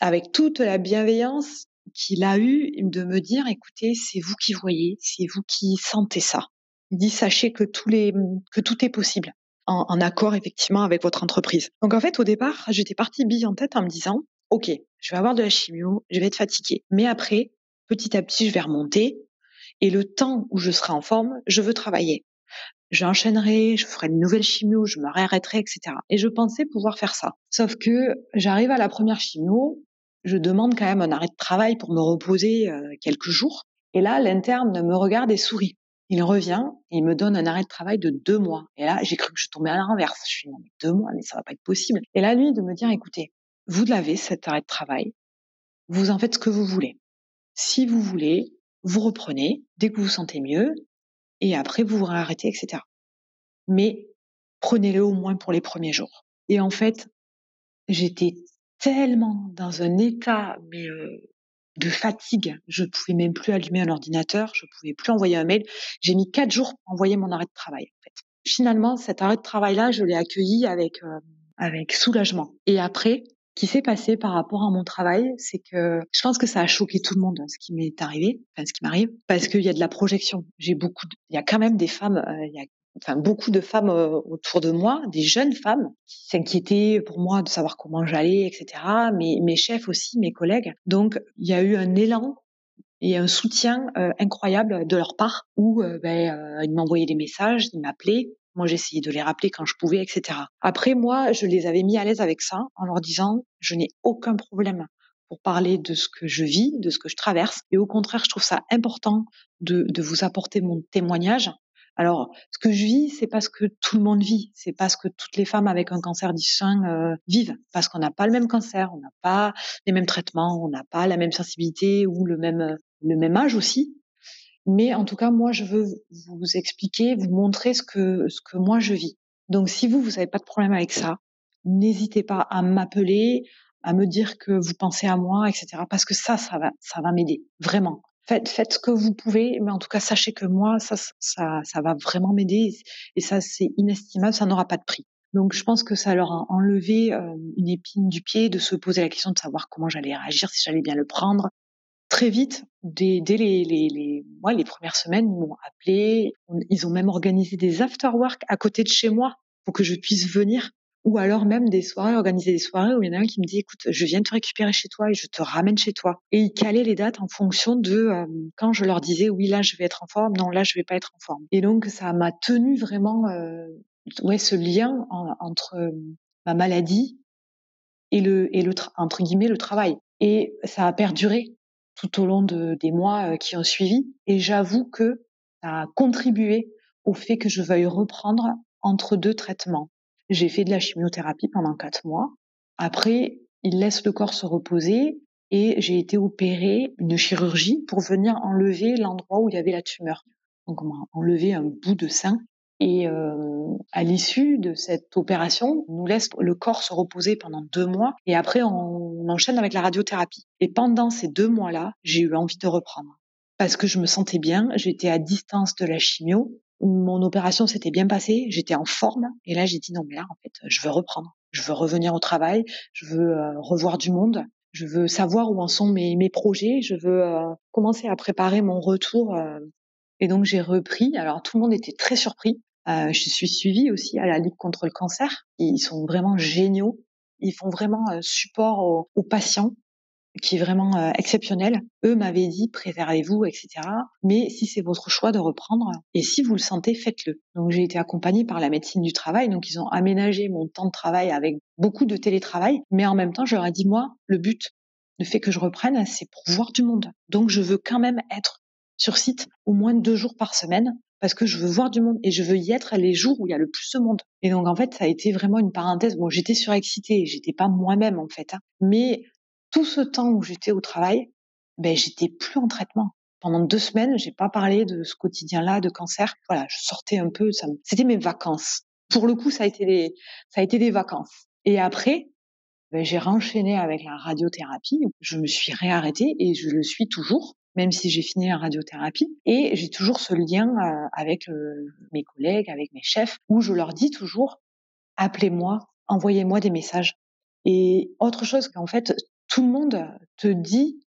avec toute la bienveillance qu'il a eue de me dire, écoutez, c'est vous qui voyez, c'est vous qui sentez ça. Il dit, sachez que, tous les, que tout est possible, en, en accord effectivement avec votre entreprise. Donc en fait, au départ, j'étais partie bille en tête en me disant, OK, je vais avoir de la chimio, je vais être fatiguée. Mais après, petit à petit, je vais remonter. Et le temps où je serai en forme, je veux travailler. J'enchaînerai, je ferai une nouvelle chimio, je me réarrêterai, etc. Et je pensais pouvoir faire ça. Sauf que j'arrive à la première chimio, je demande quand même un arrêt de travail pour me reposer euh, quelques jours. Et là, l'interne me regarde et sourit. Il revient et il me donne un arrêt de travail de deux mois. Et là, j'ai cru que je tombais à l'inverse. Je suis non, mais deux mois, mais ça va pas être possible. Et là, lui, de me dire, écoutez, vous l'avez, cet arrêt de travail. Vous en faites ce que vous voulez. Si vous voulez, vous reprenez dès que vous vous sentez mieux et après vous vous arrêtez, etc. Mais prenez-le au moins pour les premiers jours. Et en fait, j'étais tellement dans un état mais euh, de fatigue, je pouvais même plus allumer un ordinateur, je pouvais plus envoyer un mail. J'ai mis quatre jours pour envoyer mon arrêt de travail. En fait. Finalement, cet arrêt de travail-là, je l'ai accueilli avec euh, avec soulagement. Et après, qui s'est passé par rapport à mon travail, c'est que je pense que ça a choqué tout le monde, ce qui m'est arrivé, enfin ce qui m'arrive, parce qu'il y a de la projection. J'ai beaucoup, il y a quand même des femmes, euh, il y a enfin beaucoup de femmes euh, autour de moi, des jeunes femmes qui s'inquiétaient pour moi de savoir comment j'allais, etc. Mais mes chefs aussi, mes collègues. Donc il y a eu un élan et un soutien euh, incroyable de leur part où ben, ils m'envoyaient des messages, ils m'appelaient moi, j'essayais de les rappeler quand je pouvais, etc. Après, moi, je les avais mis à l'aise avec ça en leur disant, je n'ai aucun problème pour parler de ce que je vis, de ce que je traverse. Et au contraire, je trouve ça important de, de vous apporter mon témoignage. Alors, ce que je vis, c'est pas ce que tout le monde vit, c'est pas ce que toutes les femmes avec un cancer du sein euh, vivent, parce qu'on n'a pas le même cancer, on n'a pas les mêmes traitements, on n'a pas la même sensibilité ou le même le même âge aussi. Mais en tout cas, moi, je veux vous expliquer, vous montrer ce que, ce que moi je vis. Donc, si vous, vous n'avez pas de problème avec ça, n'hésitez pas à m'appeler, à me dire que vous pensez à moi, etc. Parce que ça, ça va, ça va m'aider. Vraiment. Faites, faites ce que vous pouvez, mais en tout cas, sachez que moi, ça, ça, ça va vraiment m'aider. Et ça, c'est inestimable, ça n'aura pas de prix. Donc, je pense que ça leur a enlevé euh, une épine du pied de se poser la question de savoir comment j'allais réagir, si j'allais bien le prendre, très vite, dès, dès les, les, les, moi, les premières semaines, ils m'ont appelé. Ils ont même organisé des after-work à côté de chez moi pour que je puisse venir. Ou alors même des soirées, organiser des soirées où il y en a un qui me dit, écoute, je viens te récupérer chez toi et je te ramène chez toi. Et ils calaient les dates en fonction de euh, quand je leur disais, oui, là, je vais être en forme, non, là, je vais pas être en forme. Et donc, ça m'a tenu vraiment, euh, ouais, ce lien entre euh, ma maladie et le, et le, entre guillemets, le travail. Et ça a perduré tout au long de, des mois euh, qui ont suivi. Et j'avoue que ça a contribué au fait que je veuille reprendre entre deux traitements. J'ai fait de la chimiothérapie pendant quatre mois. Après, il laisse le corps se reposer et j'ai été opérée une chirurgie pour venir enlever l'endroit où il y avait la tumeur. Donc on m'a enlevé un bout de sein et euh, à l'issue de cette opération, on nous laisse le corps se reposer pendant deux mois et après on, enchaîne avec la radiothérapie. Et pendant ces deux mois-là, j'ai eu envie de reprendre parce que je me sentais bien, j'étais à distance de la chimio, mon opération s'était bien passée, j'étais en forme et là j'ai dit non mais là en fait je veux reprendre, je veux revenir au travail, je veux euh, revoir du monde, je veux savoir où en sont mes, mes projets, je veux euh, commencer à préparer mon retour et donc j'ai repris. Alors tout le monde était très surpris. Euh, je suis suivie aussi à la Ligue contre le cancer. Ils sont vraiment géniaux. Ils font vraiment un support aux, patients qui est vraiment euh, exceptionnel. Eux m'avaient dit préservez-vous, etc. Mais si c'est votre choix de reprendre et si vous le sentez, faites-le. Donc j'ai été accompagnée par la médecine du travail. Donc ils ont aménagé mon temps de travail avec beaucoup de télétravail. Mais en même temps, je leur ai dit moi, le but, le fait que je reprenne, c'est pour voir du monde. Donc je veux quand même être sur site au moins deux jours par semaine parce que je veux voir du monde et je veux y être les jours où il y a le plus de monde. Et donc en fait, ça a été vraiment une parenthèse. Bon, j'étais surexcitée, j'étais pas moi-même en fait, hein. mais tout ce temps où j'étais au travail, ben j'étais plus en traitement. Pendant deux semaines, j'ai pas parlé de ce quotidien-là de cancer. Voilà, je sortais un peu. Ça, c'était mes vacances. Pour le coup, ça a été des, ça a été des vacances. Et après, ben, j'ai renchaîné avec la radiothérapie. Je me suis réarrêtée et je le suis toujours même si j'ai fini la radiothérapie. Et j'ai toujours ce lien euh, avec euh, mes collègues, avec mes chefs, où je leur dis toujours, appelez-moi, envoyez-moi des messages. Et autre chose qu'en fait, tout le monde te dit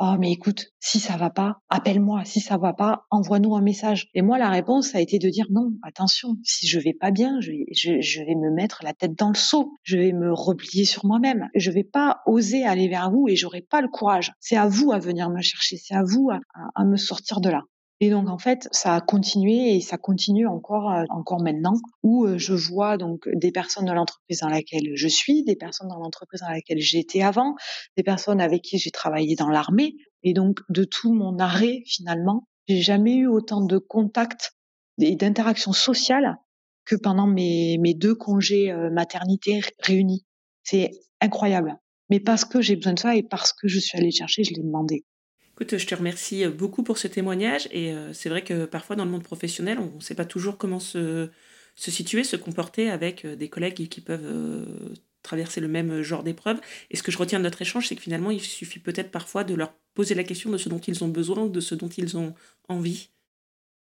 Oh, mais écoute, si ça va pas, appelle-moi. Si ça va pas, envoie-nous un message. Et moi, la réponse a été de dire non, attention, si je vais pas bien, je, vais me mettre la tête dans le seau. Je vais me replier sur moi-même. Je vais pas oser aller vers vous et j'aurai pas le courage. C'est à vous à venir me chercher. C'est à vous à me sortir de là. Et donc en fait, ça a continué et ça continue encore euh, encore maintenant où euh, je vois donc des personnes dans l'entreprise dans laquelle je suis, des personnes dans l'entreprise dans laquelle j'étais avant, des personnes avec qui j'ai travaillé dans l'armée et donc de tout mon arrêt finalement, j'ai jamais eu autant de contacts et d'interactions sociales que pendant mes, mes deux congés euh, maternité réunis. C'est incroyable. Mais parce que j'ai besoin de ça et parce que je suis allée chercher, je l'ai demandé. Écoute, je te remercie euh, beaucoup pour ce témoignage et euh, c'est vrai que parfois dans le monde professionnel, on ne sait pas toujours comment se, situer, se comporter avec euh, des collègues qui peuvent traverser le même genre d'épreuve. Et ce que je retiens de notre échange, c'est que finalement, il suffit peut-être parfois de leur poser la question de ce dont ils ont besoin, de ce dont ils ont envie.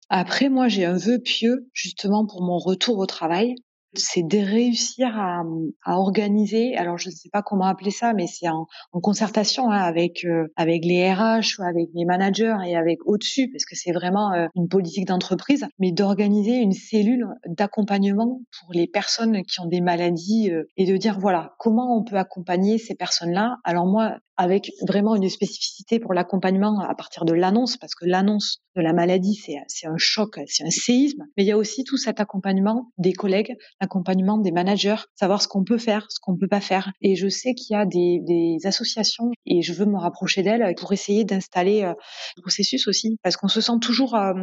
Après, moi, j'ai un vœu pieux justement pour mon retour au travail c'est de réussir à, à, organiser. Alors je ne sais pas comment appeler ça, mais c'est en, en, concertation hein, avec euh, avec les RH ou avec mes managers et avec au-dessus, parce que c'est vraiment euh, une politique d'entreprise, mais d'organiser une cellule d'accompagnement pour les personnes qui ont des maladies euh, et de dire voilà comment on peut accompagner ces personnes-là. Alors moi, avec vraiment une spécificité pour l'accompagnement à partir de l'annonce, parce que l'annonce de la maladie, c'est un choc, c'est un séisme, mais il y a aussi tout cet accompagnement des collègues, l'accompagnement des managers, savoir ce qu'on peut faire, ce qu'on peut pas faire. Et je sais qu'il y a des, des, associations, et je veux me rapprocher d'elles pour essayer d'installer euh, le processus aussi, parce qu'on se sent toujours euh,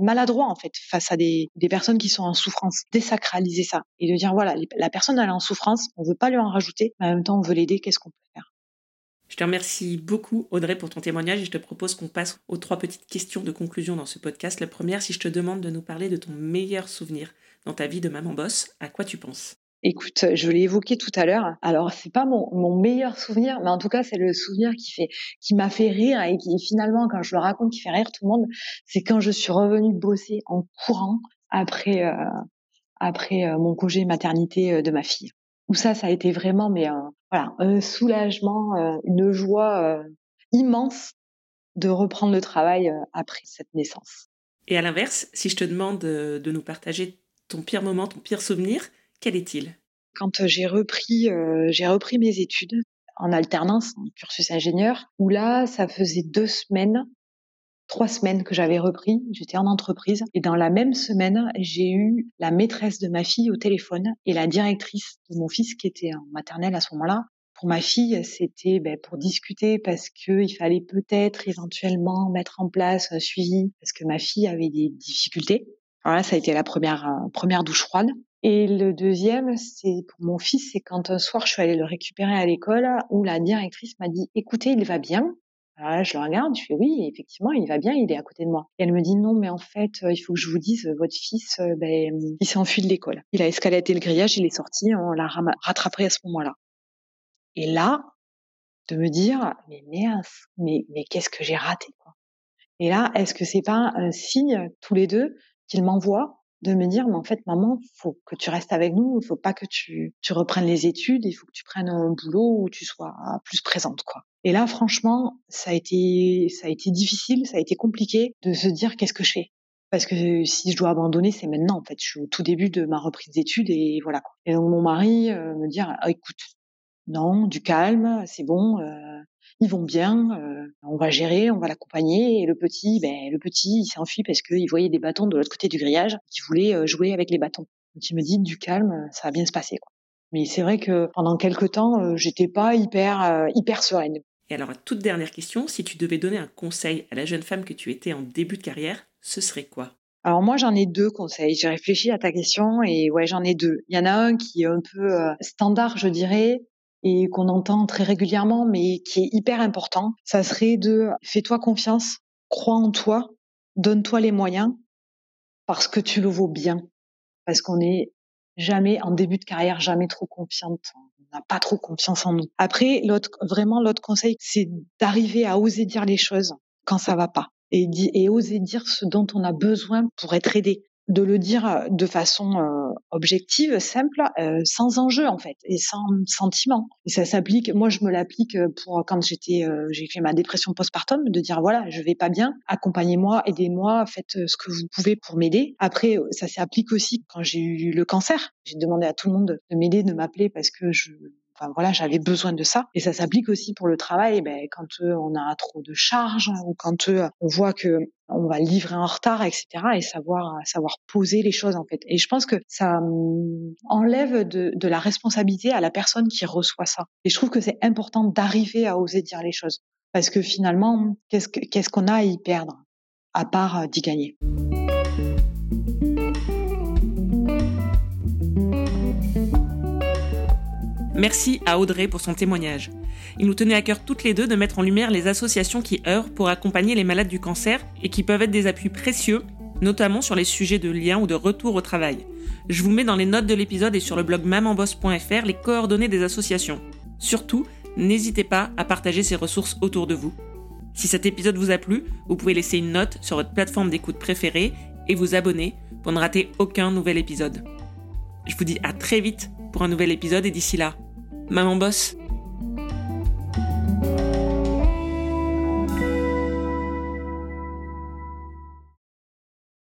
maladroit en fait face à des, des personnes qui sont en souffrance. Désacraliser ça et de dire voilà, la personne elle est en souffrance, on veut pas lui en rajouter, mais en même temps on veut l'aider, qu'est-ce qu'on peut faire? Je te remercie beaucoup, Audrey, pour ton témoignage et je te propose qu'on passe aux trois petites questions de conclusion dans ce podcast. La première, si je te demande de nous parler de ton meilleur souvenir dans ta vie de maman boss, à quoi tu penses? Écoute, je l'ai évoqué tout à l'heure. Alors, c'est pas mon, mon, meilleur souvenir, mais en tout cas, c'est le souvenir qui fait, qui m'a fait rire et qui finalement, quand je le raconte, qui fait rire tout le monde. C'est quand je suis revenue bosser en courant après, euh, après euh, mon congé maternité euh, de ma fille où ça, ça a été vraiment mais voilà, un soulagement, euh, une joie euh, immense de reprendre le travail euh, après cette naissance. Et à l'inverse, si je te demande de nous partager ton pire moment, ton pire souvenir, quel est-il? Quand j'ai repris, j'ai repris mes études en alternance, en cursus ingénieur, où là, ça faisait deux semaines trois semaines que j'avais repris. J'étais en entreprise et dans la même semaine, j'ai eu la maîtresse de ma fille au téléphone et la directrice de mon fils qui était en maternelle à ce moment-là. Pour ma fille, c'était ben, pour discuter parce qu'il fallait peut-être éventuellement mettre en place un suivi parce que ma fille avait des difficultés. Voilà, ça a été la première euh, première douche froide. Et le deuxième, c'est pour mon fils, c'est quand un soir je suis allée le récupérer à l'école où la directrice m'a dit "Écoutez, il va bien, là, je le regarde, je fais oui, effectivement, il va bien, il est à côté de moi. Et elle me dit non, mais en fait, euh, il faut que je vous dise, votre fils, euh, ben, il s'est enfui de l'école. Il a escaladé le grillage, il est sorti, on l'a rattrapé à ce moment-là. Et là, de me dire, mais merde, mais, mais qu'est-ce que j'ai raté, quoi. Et là, est-ce que c'est pas un signe, tous les deux, qu'il m'envoie de me dire, mais en fait, maman, faut que tu restes avec nous, il faut pas que tu, tu reprennes les études, il faut que tu prennes un boulot où tu sois plus présente, quoi. Et là, franchement, ça a été, ça a été difficile, ça a été compliqué de se dire qu'est-ce que je fais. Parce que si je dois abandonner, c'est maintenant. En fait, je suis au tout début de ma reprise d'études et voilà. Et donc mon mari euh, me dire, écoute, non, du calme, c'est bon, euh, ils vont bien, euh, on va gérer, on va l'accompagner. Et le petit, ben le petit, il s'est enfui parce qu'il voyait des bâtons de l'autre côté du grillage, qui voulait jouer avec les bâtons. Donc il me dit, du calme, ça va bien se passer. Quoi. Mais c'est vrai que pendant quelques temps, j'étais pas hyper hyper sereine. Et alors, toute dernière question, si tu devais donner un conseil à la jeune femme que tu étais en début de carrière, ce serait quoi? Alors moi j'en ai deux conseils. J'ai réfléchi à ta question et ouais j'en ai deux. Il y en a un qui est un peu euh, standard je dirais et qu'on entend très régulièrement mais qui est hyper important. Ça serait de fais-toi confiance, crois en toi, donne-toi les moyens parce que tu le vaux bien. Parce qu'on est jamais en début de carrière jamais trop confiante. On n'a pas trop confiance en nous. Après l'autre vraiment l'autre conseil c'est d'arriver à oser dire les choses quand ça va pas et, et oser dire ce dont on a besoin pour être aidé de le dire euh, de façon euh, objective, simple, euh, sans enjeu en fait et sans sentiment. Et ça s'applique. Moi, je me l'applique pour quand j'étais, j'ai fait ma dépression postpartum, de dire voilà, je vais pas bien, accompagnez-moi, aidez-moi, faites ce que vous pouvez pour m'aider. Après, ça s'applique aussi quand j'ai eu le cancer. J'ai demandé à tout le monde de m'aider, de m'appeler parce que je Voilà, j'avais besoin de ça. Et ça s'applique aussi pour le travail. Ben, quand euh, on a trop de charges ou quand euh, on voit que on va livrer en retard, etc. Et savoir savoir poser les choses en fait. Et je pense que ça hum, enlève de, la responsabilité à la personne qui reçoit ça. Et je trouve que c'est important d'arriver à oser dire les choses parce que finalement, qu'est-ce qu'on a à y perdre à part euh, d'y gagner? Merci à Audrey pour son témoignage. Il nous tenait à cœur toutes les deux de mettre en lumière les associations qui œuvrent pour accompagner les malades du cancer et qui peuvent être des appuis précieux, notamment sur les sujets de lien ou de retour au travail. Je vous mets dans les notes de l'épisode et sur le blog mamanboss.fr les coordonnées des associations. Surtout, n'hésitez pas à partager ces ressources autour de vous. Si cet épisode vous a plu, vous pouvez laisser une note sur votre plateforme d'écoute préférée et vous abonner pour ne rater aucun nouvel épisode. Je vous dis à très vite pour un nouvel épisode et d'ici là, Maman Boss